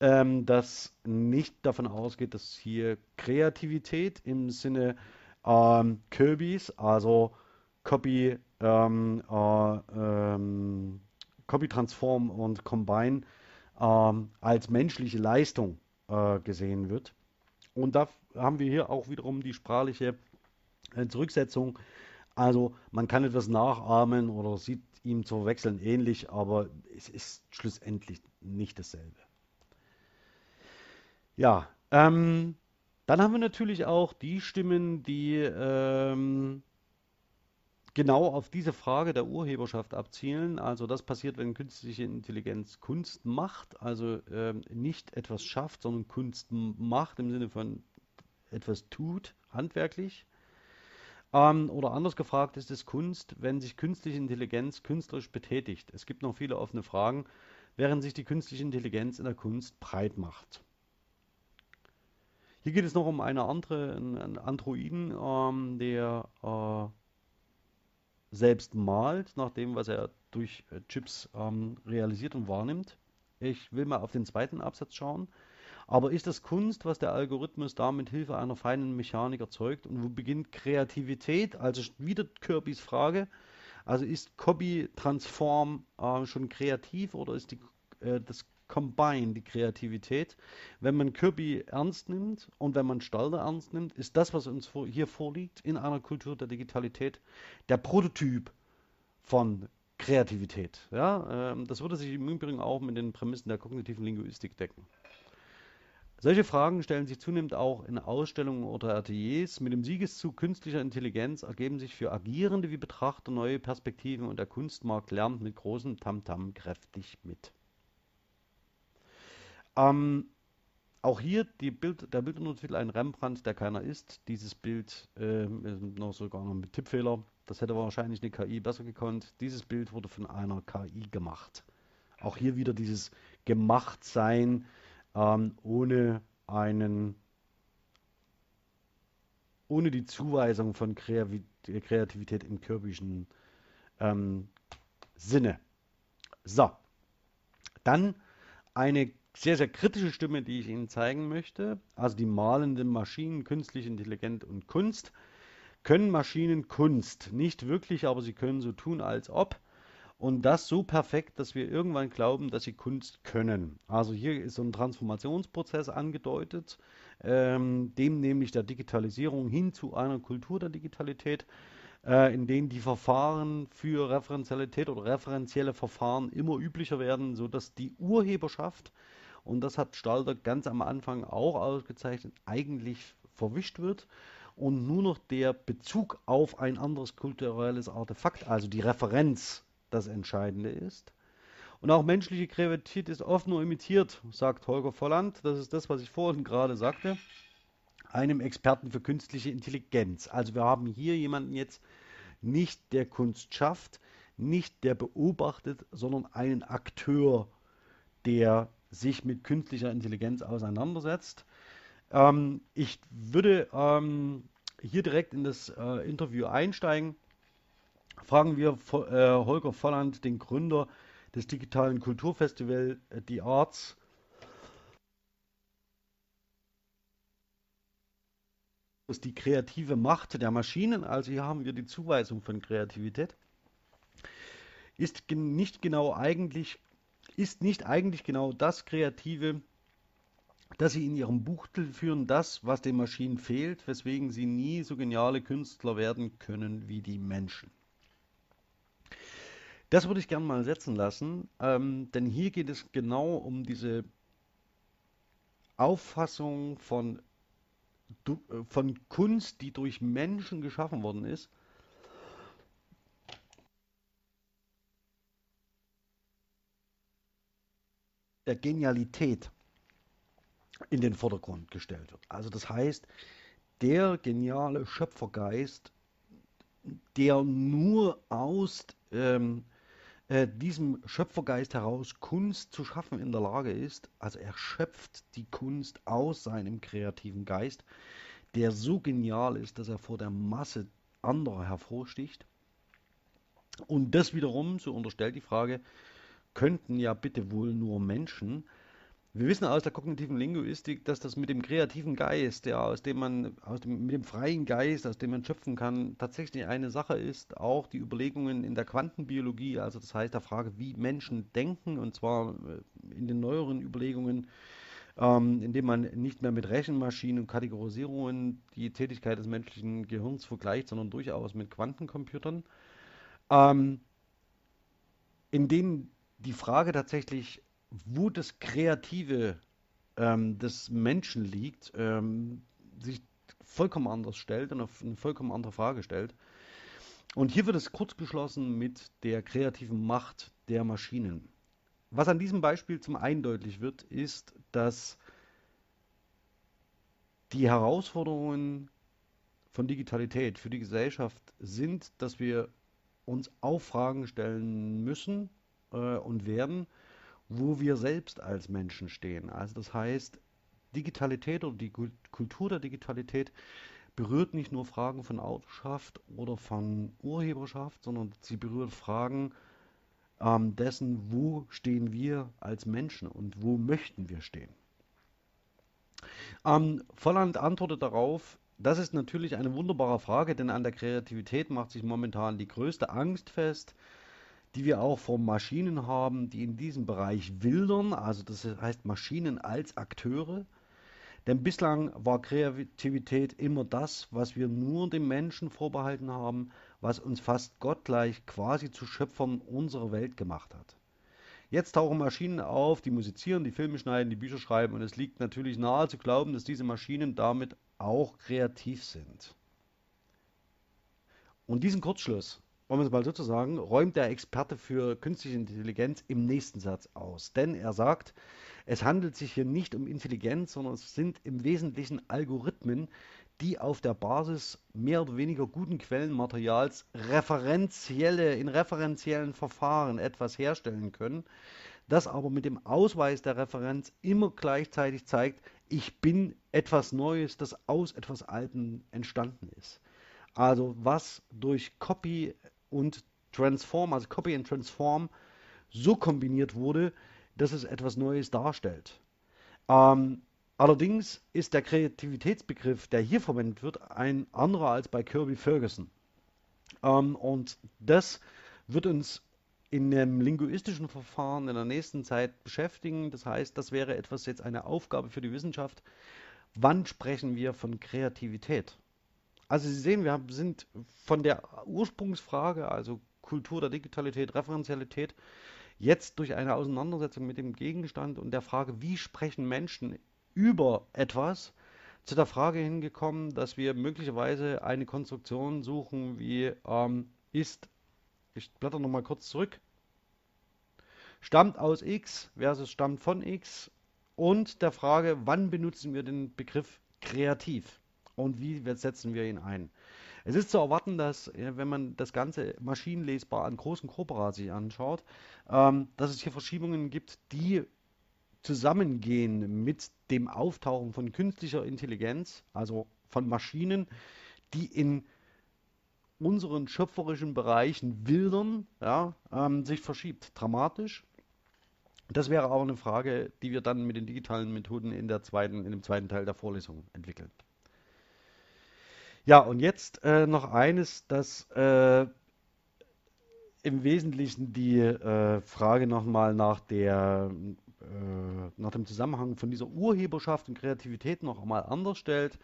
ähm, das nicht davon ausgeht, dass hier Kreativität im Sinne ähm, Kirbys, also Copy, ähm, äh, ähm, Copy Transform und Combine ähm, als menschliche Leistung äh, gesehen wird. Und da haben wir hier auch wiederum die sprachliche äh, Zurücksetzung also man kann etwas nachahmen oder sieht ihm zu verwechseln ähnlich, aber es ist schlussendlich nicht dasselbe. Ja, ähm, dann haben wir natürlich auch die Stimmen, die ähm, genau auf diese Frage der Urheberschaft abzielen. Also das passiert, wenn künstliche Intelligenz Kunst macht, also ähm, nicht etwas schafft, sondern Kunst macht im Sinne von etwas tut, handwerklich. Ähm, oder anders gefragt, ist es Kunst, wenn sich künstliche Intelligenz künstlerisch betätigt? Es gibt noch viele offene Fragen, während sich die künstliche Intelligenz in der Kunst breit macht. Hier geht es noch um eine andere, einen Androiden, ähm, der äh, selbst malt, nach dem, was er durch äh, Chips ähm, realisiert und wahrnimmt. Ich will mal auf den zweiten Absatz schauen. Aber ist das Kunst, was der Algorithmus da mit Hilfe einer feinen Mechanik erzeugt? Und wo beginnt Kreativität? Also wieder Kirbys Frage. Also ist Copy Transform äh, schon kreativ oder ist die, äh, das Combine die Kreativität? Wenn man Kirby ernst nimmt und wenn man Stalder ernst nimmt, ist das, was uns vor, hier vorliegt, in einer Kultur der Digitalität, der Prototyp von Kreativität. Ja, ähm, das würde sich im Übrigen auch mit den Prämissen der kognitiven Linguistik decken. Solche Fragen stellen sich zunehmend auch in Ausstellungen oder Ateliers. Mit dem Siegeszug künstlicher Intelligenz ergeben sich für Agierende wie Betrachter neue Perspektiven und der Kunstmarkt lernt mit großem Tamtam -Tam kräftig mit. Ähm, auch hier Bild, der Bilduntertitel ein Rembrandt, der keiner ist. Dieses Bild äh, noch sogar noch mit Tippfehler. Das hätte wahrscheinlich eine KI besser gekonnt. Dieses Bild wurde von einer KI gemacht. Auch hier wieder dieses Gemachtsein ähm, ohne einen ohne die Zuweisung von Kreativität im kürbischen ähm, Sinne. So, dann eine sehr, sehr kritische Stimme, die ich Ihnen zeigen möchte. Also die malenden Maschinen, künstliche Intelligenz und Kunst. Können Maschinen Kunst? Nicht wirklich, aber sie können so tun, als ob. Und das so perfekt, dass wir irgendwann glauben, dass sie Kunst können. Also hier ist so ein Transformationsprozess angedeutet, ähm, dem nämlich der Digitalisierung hin zu einer Kultur der Digitalität, äh, in denen die Verfahren für Referenzialität oder referenzielle Verfahren immer üblicher werden, sodass die Urheberschaft und das hat Stalter ganz am Anfang auch ausgezeichnet, eigentlich verwischt wird und nur noch der Bezug auf ein anderes kulturelles Artefakt, also die Referenz, das Entscheidende ist. Und auch menschliche Kreativität ist oft nur imitiert, sagt Holger Volland. Das ist das, was ich vorhin gerade sagte. Einem Experten für künstliche Intelligenz. Also wir haben hier jemanden jetzt nicht, der Kunst schafft, nicht der beobachtet, sondern einen Akteur, der sich mit künstlicher Intelligenz auseinandersetzt. Ähm, ich würde ähm, hier direkt in das äh, Interview einsteigen. Fragen wir äh, Holger Volland, den Gründer des digitalen Kulturfestivals äh, The Arts. ist die kreative Macht der Maschinen, also hier haben wir die Zuweisung von Kreativität, ist nicht genau eigentlich ist nicht eigentlich genau das Kreative, das sie in ihrem Buchtel führen, das, was den Maschinen fehlt, weswegen sie nie so geniale Künstler werden können wie die Menschen. Das würde ich gerne mal setzen lassen, ähm, denn hier geht es genau um diese Auffassung von, äh, von Kunst, die durch Menschen geschaffen worden ist der Genialität in den Vordergrund gestellt wird. Also das heißt, der geniale Schöpfergeist, der nur aus ähm, äh, diesem Schöpfergeist heraus Kunst zu schaffen in der Lage ist, also er schöpft die Kunst aus seinem kreativen Geist, der so genial ist, dass er vor der Masse anderer hervorsticht. Und das wiederum, so unterstellt die Frage, könnten ja bitte wohl nur Menschen. Wir wissen aus der kognitiven Linguistik, dass das mit dem kreativen Geist, ja, aus dem man, aus dem, mit dem freien Geist, aus dem man schöpfen kann, tatsächlich eine Sache ist. Auch die Überlegungen in der Quantenbiologie, also das heißt der Frage, wie Menschen denken, und zwar äh, in den neueren Überlegungen, ähm, indem man nicht mehr mit Rechenmaschinen und Kategorisierungen die Tätigkeit des menschlichen Gehirns vergleicht, sondern durchaus mit Quantencomputern, ähm, in denen die Frage tatsächlich, wo das Kreative ähm, des Menschen liegt, ähm, sich vollkommen anders stellt und auf eine vollkommen andere Frage stellt. Und hier wird es kurz geschlossen mit der kreativen Macht der Maschinen. Was an diesem Beispiel zum einen deutlich wird, ist, dass die Herausforderungen von Digitalität für die Gesellschaft sind, dass wir uns auch Fragen stellen müssen, äh, und werden, wo wir selbst als Menschen stehen. Also das heißt, Digitalität oder die Kultur der Digitalität berührt nicht nur Fragen von Autorschaft oder von Urheberschaft, sondern sie berührt Fragen ähm, dessen, wo stehen wir als Menschen und wo möchten wir stehen. Ähm, Volland antwortet darauf, das ist natürlich eine wunderbare Frage, denn an der Kreativität macht sich momentan die größte Angst fest, die wir auch vor Maschinen haben, die in diesem Bereich wildern, also das heißt Maschinen als Akteure. Denn bislang war Kreativität immer das, was wir nur dem Menschen vorbehalten haben, was uns fast gottgleich quasi zu Schöpfern unserer Welt gemacht hat. Jetzt tauchen Maschinen auf, die musizieren, die Filme schneiden, die Bücher schreiben und es liegt natürlich nahe zu glauben, dass diese Maschinen damit auch kreativ sind. Und diesen Kurzschluss um es mal so zu sagen, räumt der Experte für künstliche Intelligenz im nächsten Satz aus. Denn er sagt, es handelt sich hier nicht um Intelligenz, sondern es sind im Wesentlichen Algorithmen, die auf der Basis mehr oder weniger guten Quellenmaterials referenzielle, in referenziellen Verfahren etwas herstellen können, das aber mit dem Ausweis der Referenz immer gleichzeitig zeigt, ich bin etwas Neues, das aus etwas Altem entstanden ist. Also was durch Copy und Transform, also Copy and Transform, so kombiniert wurde, dass es etwas Neues darstellt. Ähm, allerdings ist der Kreativitätsbegriff, der hier verwendet wird, ein anderer als bei Kirby Ferguson. Ähm, und das wird uns in einem linguistischen Verfahren in der nächsten Zeit beschäftigen. Das heißt, das wäre etwas jetzt eine Aufgabe für die Wissenschaft. Wann sprechen wir von Kreativität? Also Sie sehen, wir sind von der Ursprungsfrage, also Kultur der Digitalität, Referenzialität, jetzt durch eine Auseinandersetzung mit dem Gegenstand und der Frage, wie sprechen Menschen über etwas, zu der Frage hingekommen, dass wir möglicherweise eine Konstruktion suchen, wie ähm, ist ich blätter nochmal kurz zurück. Stammt aus X versus stammt von X und der Frage, wann benutzen wir den Begriff kreativ und wie setzen wir ihn ein. Es ist zu erwarten, dass, wenn man das Ganze maschinenlesbar an großen Corpora sich anschaut, ähm, dass es hier Verschiebungen gibt, die zusammengehen mit dem Auftauchen von künstlicher Intelligenz, also von Maschinen, die in unseren schöpferischen Bereichen wildern, ja, ähm, sich verschiebt. Dramatisch. Das wäre aber eine Frage, die wir dann mit den digitalen Methoden in, der zweiten, in dem zweiten Teil der Vorlesung entwickeln. Ja, und jetzt äh, noch eines, das äh, im Wesentlichen die äh, Frage nochmal nach der äh, nach dem Zusammenhang von dieser Urheberschaft und Kreativität noch einmal anders stellt.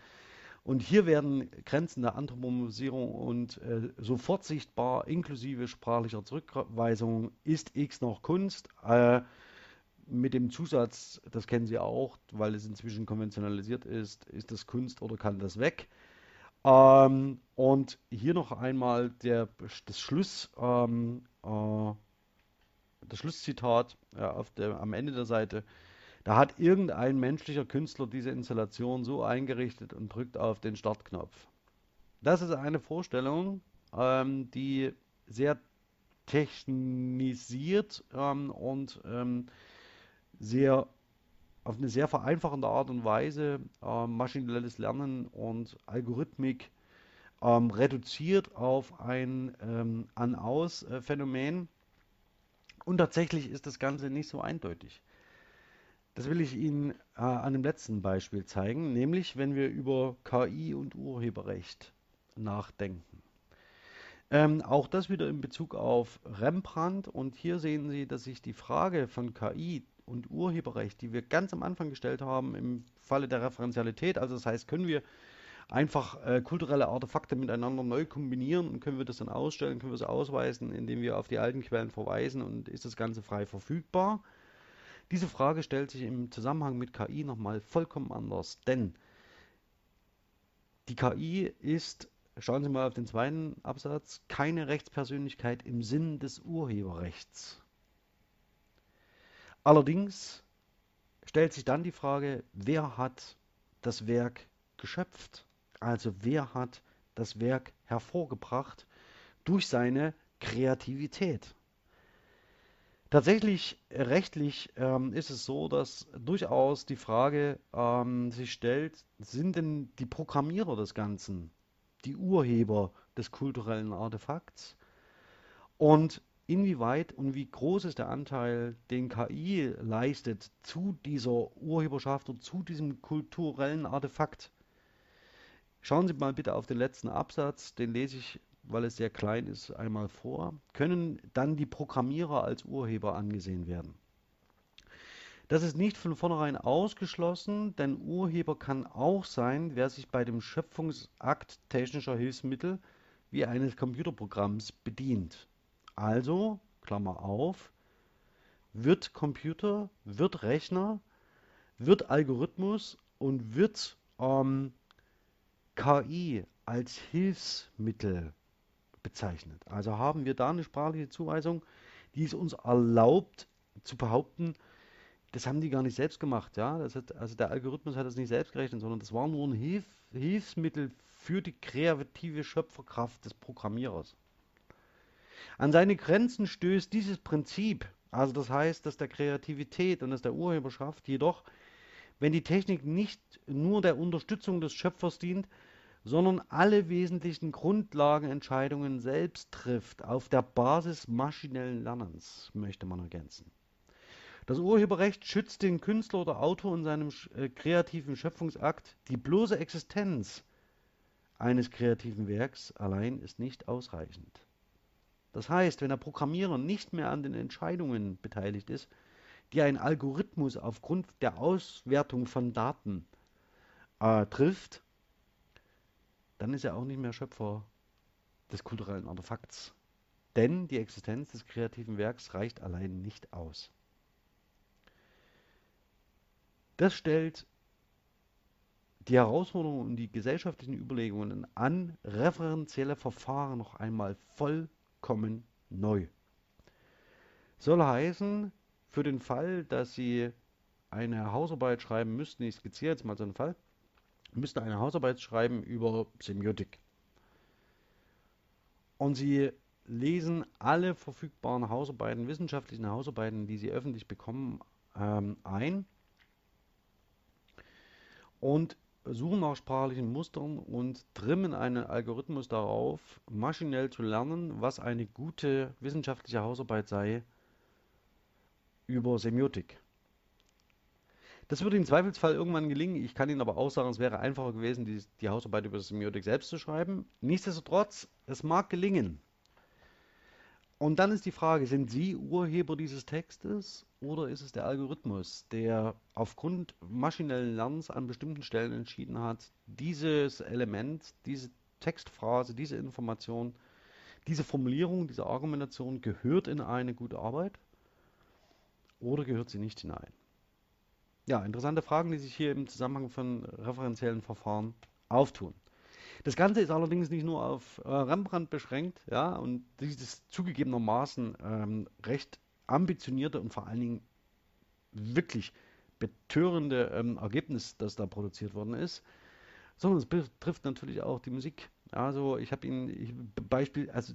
Und hier werden Grenzen der Anthropomorphisierung und äh, sofort sichtbar, inklusive sprachlicher Zurückweisung, ist X noch Kunst? Äh, mit dem Zusatz, das kennen Sie auch, weil es inzwischen konventionalisiert ist, ist das Kunst oder kann das weg? Ähm, und hier noch einmal der, das Schluss, ähm, äh, das Schlusszitat äh, auf der, am Ende der Seite. Da hat irgendein menschlicher Künstler diese Installation so eingerichtet und drückt auf den Startknopf. Das ist eine Vorstellung, ähm, die sehr technisiert ähm, und ähm, sehr auf eine sehr vereinfachende Art und Weise äh, maschinelles Lernen und Algorithmik ähm, reduziert auf ein ähm, An-Aus-Phänomen. Und tatsächlich ist das Ganze nicht so eindeutig. Das will ich Ihnen äh, an einem letzten Beispiel zeigen, nämlich wenn wir über KI und Urheberrecht nachdenken. Ähm, auch das wieder in Bezug auf Rembrandt und hier sehen Sie, dass sich die Frage von KI und Urheberrecht, die wir ganz am Anfang gestellt haben im Falle der Referenzialität, also das heißt, können wir einfach äh, kulturelle Artefakte miteinander neu kombinieren und können wir das dann ausstellen, können wir es ausweisen, indem wir auf die alten Quellen verweisen und ist das Ganze frei verfügbar? Diese Frage stellt sich im Zusammenhang mit KI nochmal vollkommen anders, denn die KI ist, schauen Sie mal auf den zweiten Absatz, keine Rechtspersönlichkeit im Sinn des Urheberrechts. Allerdings stellt sich dann die Frage, wer hat das Werk geschöpft? Also wer hat das Werk hervorgebracht durch seine Kreativität? Tatsächlich äh, rechtlich ähm, ist es so, dass durchaus die Frage ähm, sich stellt, sind denn die Programmierer des Ganzen die Urheber des kulturellen Artefakts? Und inwieweit und wie groß ist der Anteil, den KI leistet zu dieser Urheberschaft und zu diesem kulturellen Artefakt? Schauen Sie mal bitte auf den letzten Absatz, den lese ich weil es sehr klein ist, einmal vor, können dann die Programmierer als Urheber angesehen werden. Das ist nicht von vornherein ausgeschlossen, denn Urheber kann auch sein, wer sich bei dem Schöpfungsakt technischer Hilfsmittel wie eines Computerprogramms bedient. Also, Klammer auf, wird Computer, wird Rechner, wird Algorithmus und wird ähm, KI als Hilfsmittel bezeichnet. Also haben wir da eine sprachliche Zuweisung, die es uns erlaubt zu behaupten, das haben die gar nicht selbst gemacht, ja. Hat, also der Algorithmus hat das nicht selbst gerechnet, sondern das war nur ein Hilf, Hilfsmittel für die kreative Schöpferkraft des Programmierers. An seine Grenzen stößt dieses Prinzip, also das heißt, dass der Kreativität und dass der Urheberschaft jedoch, wenn die Technik nicht nur der Unterstützung des Schöpfers dient, sondern alle wesentlichen Grundlagenentscheidungen selbst trifft, auf der Basis maschinellen Lernens, möchte man ergänzen. Das Urheberrecht schützt den Künstler oder Autor in seinem äh, kreativen Schöpfungsakt. Die bloße Existenz eines kreativen Werks allein ist nicht ausreichend. Das heißt, wenn der Programmierer nicht mehr an den Entscheidungen beteiligt ist, die ein Algorithmus aufgrund der Auswertung von Daten äh, trifft, dann ist er auch nicht mehr Schöpfer des kulturellen Artefakts. Denn die Existenz des kreativen Werks reicht allein nicht aus. Das stellt die Herausforderungen und die gesellschaftlichen Überlegungen an referenzielle Verfahren noch einmal vollkommen neu. Soll heißen, für den Fall, dass Sie eine Hausarbeit schreiben müssten, ich skizziere jetzt mal so einen Fall, müssten eine Hausarbeit schreiben über Semiotik. Und Sie lesen alle verfügbaren Hausarbeiten, wissenschaftlichen Hausarbeiten, die Sie öffentlich bekommen, ähm, ein und suchen nach sprachlichen Mustern und trimmen einen Algorithmus darauf, maschinell zu lernen, was eine gute wissenschaftliche Hausarbeit sei über Semiotik. Das würde im Zweifelsfall irgendwann gelingen. Ich kann Ihnen aber auch sagen, es wäre einfacher gewesen, die, die Hausarbeit über Semiotik selbst zu schreiben. Nichtsdestotrotz, es mag gelingen. Und dann ist die Frage, sind Sie Urheber dieses Textes oder ist es der Algorithmus, der aufgrund maschinellen Lernens an bestimmten Stellen entschieden hat, dieses Element, diese Textphrase, diese Information, diese Formulierung, diese Argumentation gehört in eine gute Arbeit oder gehört sie nicht hinein? Ja, interessante Fragen, die sich hier im Zusammenhang von referenziellen Verfahren auftun. Das Ganze ist allerdings nicht nur auf äh, Rembrandt beschränkt, ja, und dieses zugegebenermaßen ähm, recht ambitionierte und vor allen Dingen wirklich betörende ähm, Ergebnis, das da produziert worden ist, sondern es betrifft natürlich auch die Musik. Also ich habe Ihnen ich, Beispiel, also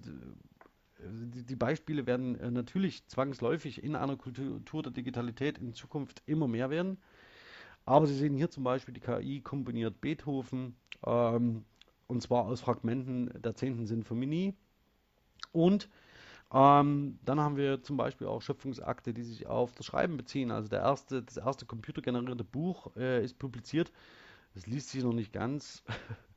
die, Beispiele werden äh, natürlich zwangsläufig in einer Kultur der Digitalität in Zukunft immer mehr werden. Aber Sie sehen hier zum Beispiel die KI kombiniert Beethoven, ähm, und zwar aus Fragmenten der 10. Sinfonie. Und ähm, dann haben wir zum Beispiel auch Schöpfungsakte, die sich auf das Schreiben beziehen. Also der erste, das erste computergenerierte Buch äh, ist publiziert. Es liest sich noch nicht ganz,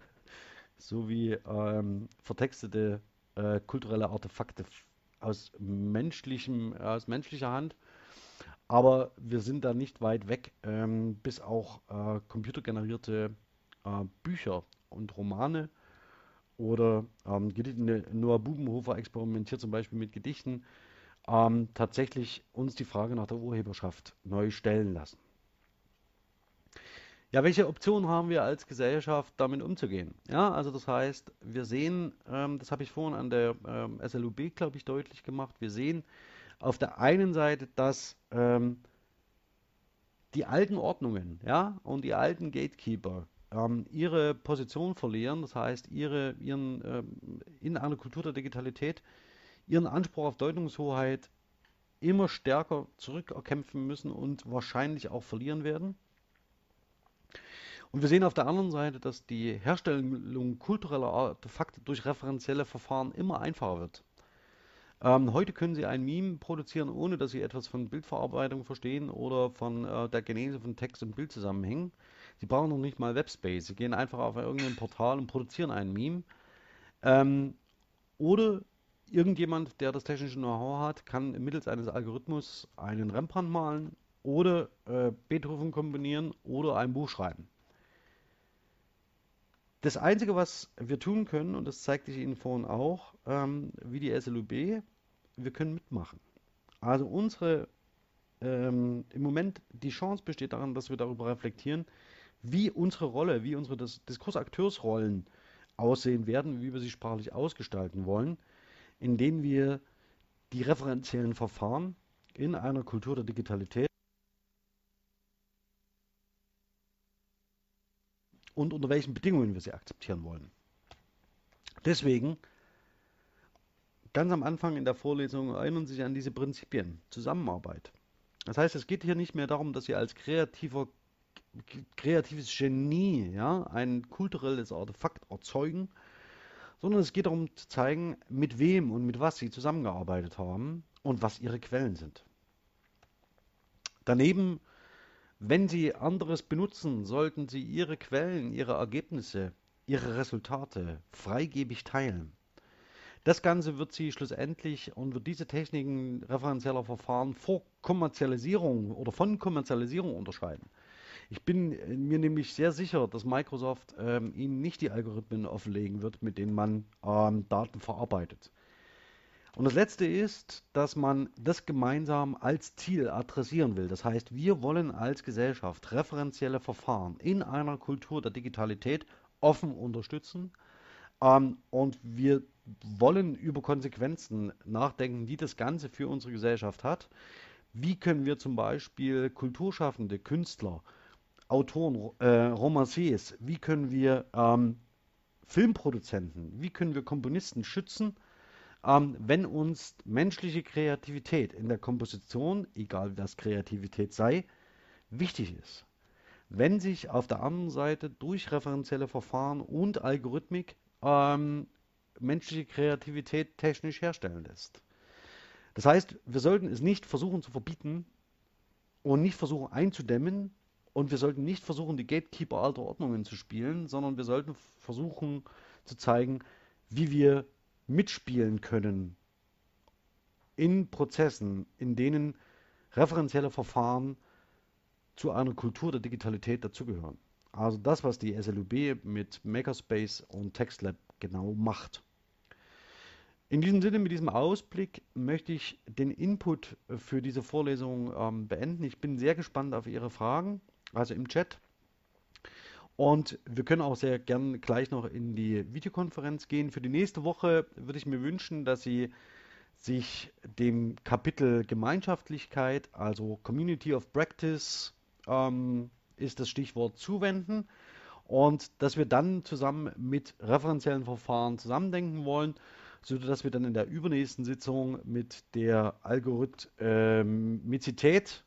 *laughs* so wie ähm, vertextete äh, kulturelle Artefakte aus, menschlichem, aus menschlicher Hand. Aber wir sind da nicht weit weg, ähm, bis auch äh, computergenerierte äh, Bücher und Romane oder ähm, Noah Bubenhofer experimentiert zum Beispiel mit Gedichten, ähm, tatsächlich uns die Frage nach der Urheberschaft neu stellen lassen. Ja, welche Optionen haben wir als Gesellschaft, damit umzugehen? Ja, also das heißt, wir sehen, ähm, das habe ich vorhin an der ähm, SLUB, glaube ich, deutlich gemacht, wir sehen auf der einen Seite, dass ähm, die alten Ordnungen ja, und die alten Gatekeeper ähm, ihre Position verlieren, das heißt ihre, ihren, äh, in einer Kultur der Digitalität ihren Anspruch auf Deutungshoheit immer stärker zurückerkämpfen müssen und wahrscheinlich auch verlieren werden. Und wir sehen auf der anderen Seite, dass die Herstellung kultureller Artefakte durch referenzielle Verfahren immer einfacher wird. Ähm, heute können Sie ein Meme produzieren, ohne dass Sie etwas von Bildverarbeitung verstehen oder von äh, der Genese von Text und Bildzusammenhängen. Sie brauchen noch nicht mal Webspace. Sie gehen einfach auf irgendein Portal und produzieren ein Meme. Ähm, oder irgendjemand, der das technische Know-how hat, kann mittels eines Algorithmus einen Rembrandt malen oder äh, Beethoven kombinieren oder ein Buch schreiben. Das Einzige, was wir tun können, und das zeigte ich Ihnen vorhin auch, ähm, wie die SLUB, wir können mitmachen. Also unsere, ähm, im Moment die Chance besteht darin, dass wir darüber reflektieren, wie unsere Rolle, wie unsere Dis Diskursakteursrollen aussehen werden, wie wir sie sprachlich ausgestalten wollen, indem wir die referenziellen Verfahren in einer Kultur der Digitalität und unter welchen Bedingungen wir sie akzeptieren wollen. Deswegen, ganz am Anfang in der Vorlesung erinnern Sie sich an diese Prinzipien, Zusammenarbeit. Das heißt, es geht hier nicht mehr darum, dass Sie als kreativer, kreatives Genie ja, ein kulturelles Artefakt erzeugen, sondern es geht darum zu zeigen, mit wem und mit was Sie zusammengearbeitet haben und was Ihre Quellen sind. Daneben wenn Sie anderes benutzen, sollten Sie Ihre Quellen, Ihre Ergebnisse, Ihre Resultate freigebig teilen. Das Ganze wird Sie schlussendlich und wird diese Techniken referenzieller Verfahren vor Kommerzialisierung oder von Kommerzialisierung unterscheiden. Ich bin mir nämlich sehr sicher, dass Microsoft ähm, Ihnen nicht die Algorithmen offenlegen wird, mit denen man ähm, Daten verarbeitet. Und das Letzte ist, dass man das gemeinsam als Ziel adressieren will. Das heißt, wir wollen als Gesellschaft referenzielle Verfahren in einer Kultur der Digitalität offen unterstützen. Ähm, und wir wollen über Konsequenzen nachdenken, die das Ganze für unsere Gesellschaft hat. Wie können wir zum Beispiel Kulturschaffende, Künstler, Autoren, äh, Romanciers, wie können wir ähm, Filmproduzenten, wie können wir Komponisten schützen? ähm, wenn uns menschliche Kreativität in der Komposition, egal was Kreativität sei, wichtig ist. Wenn sich auf der anderen Seite durch referenzielle Verfahren und Algorithmik ähm, menschliche Kreativität technisch herstellen lässt. Das heißt, wir sollten es nicht versuchen zu verbieten und nicht versuchen einzudämmen und wir sollten nicht versuchen, die Gatekeeper alter Ordnungen zu spielen, sondern wir sollten versuchen zu zeigen, wie wir mitspielen können in Prozessen, in denen referenzielle Verfahren zu einer Kultur der Digitalität dazugehören. Also das, was die SLUB mit Makerspace und TextLab genau macht. In diesem Sinne, mit diesem Ausblick möchte ich den Input für diese Vorlesung ähm, beenden. Ich bin sehr gespannt auf Ihre Fragen, also im Chat. Und wir können auch sehr gern gleich noch in die Videokonferenz gehen. Für die nächste Woche würde ich mir wünschen, dass Sie sich dem Kapitel Gemeinschaftlichkeit, also Community of Practice, ähm, ist das Stichwort zuwenden und dass wir dann zusammen mit referenziellen Verfahren zusammendenken wollen, sodass wir dann in der übernächsten Sitzung mit der Algorithmizität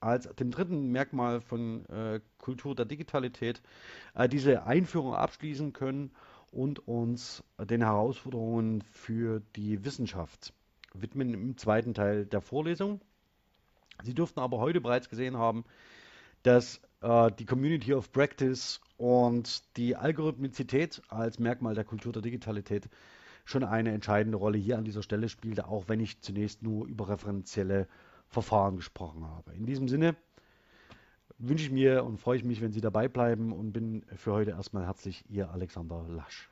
als dem dritten Merkmal von äh, Kultur der Digitalität äh, diese Einführung abschließen können und uns den Herausforderungen für die Wissenschaft widmen im zweiten Teil der Vorlesung. Sie dürften aber heute bereits gesehen haben, dass äh, die Community of Practice und die Algorithmizität als Merkmal der Kultur der Digitalität schon eine entscheidende Rolle hier an dieser Stelle spielte, auch wenn ich zunächst nur über referenzielle Verfahren gesprochen habe. In diesem Sinne wünsche ich mir und freue ich mich, wenn Sie dabei bleiben und bin für heute erstmal herzlich Ihr Alexander Lasch.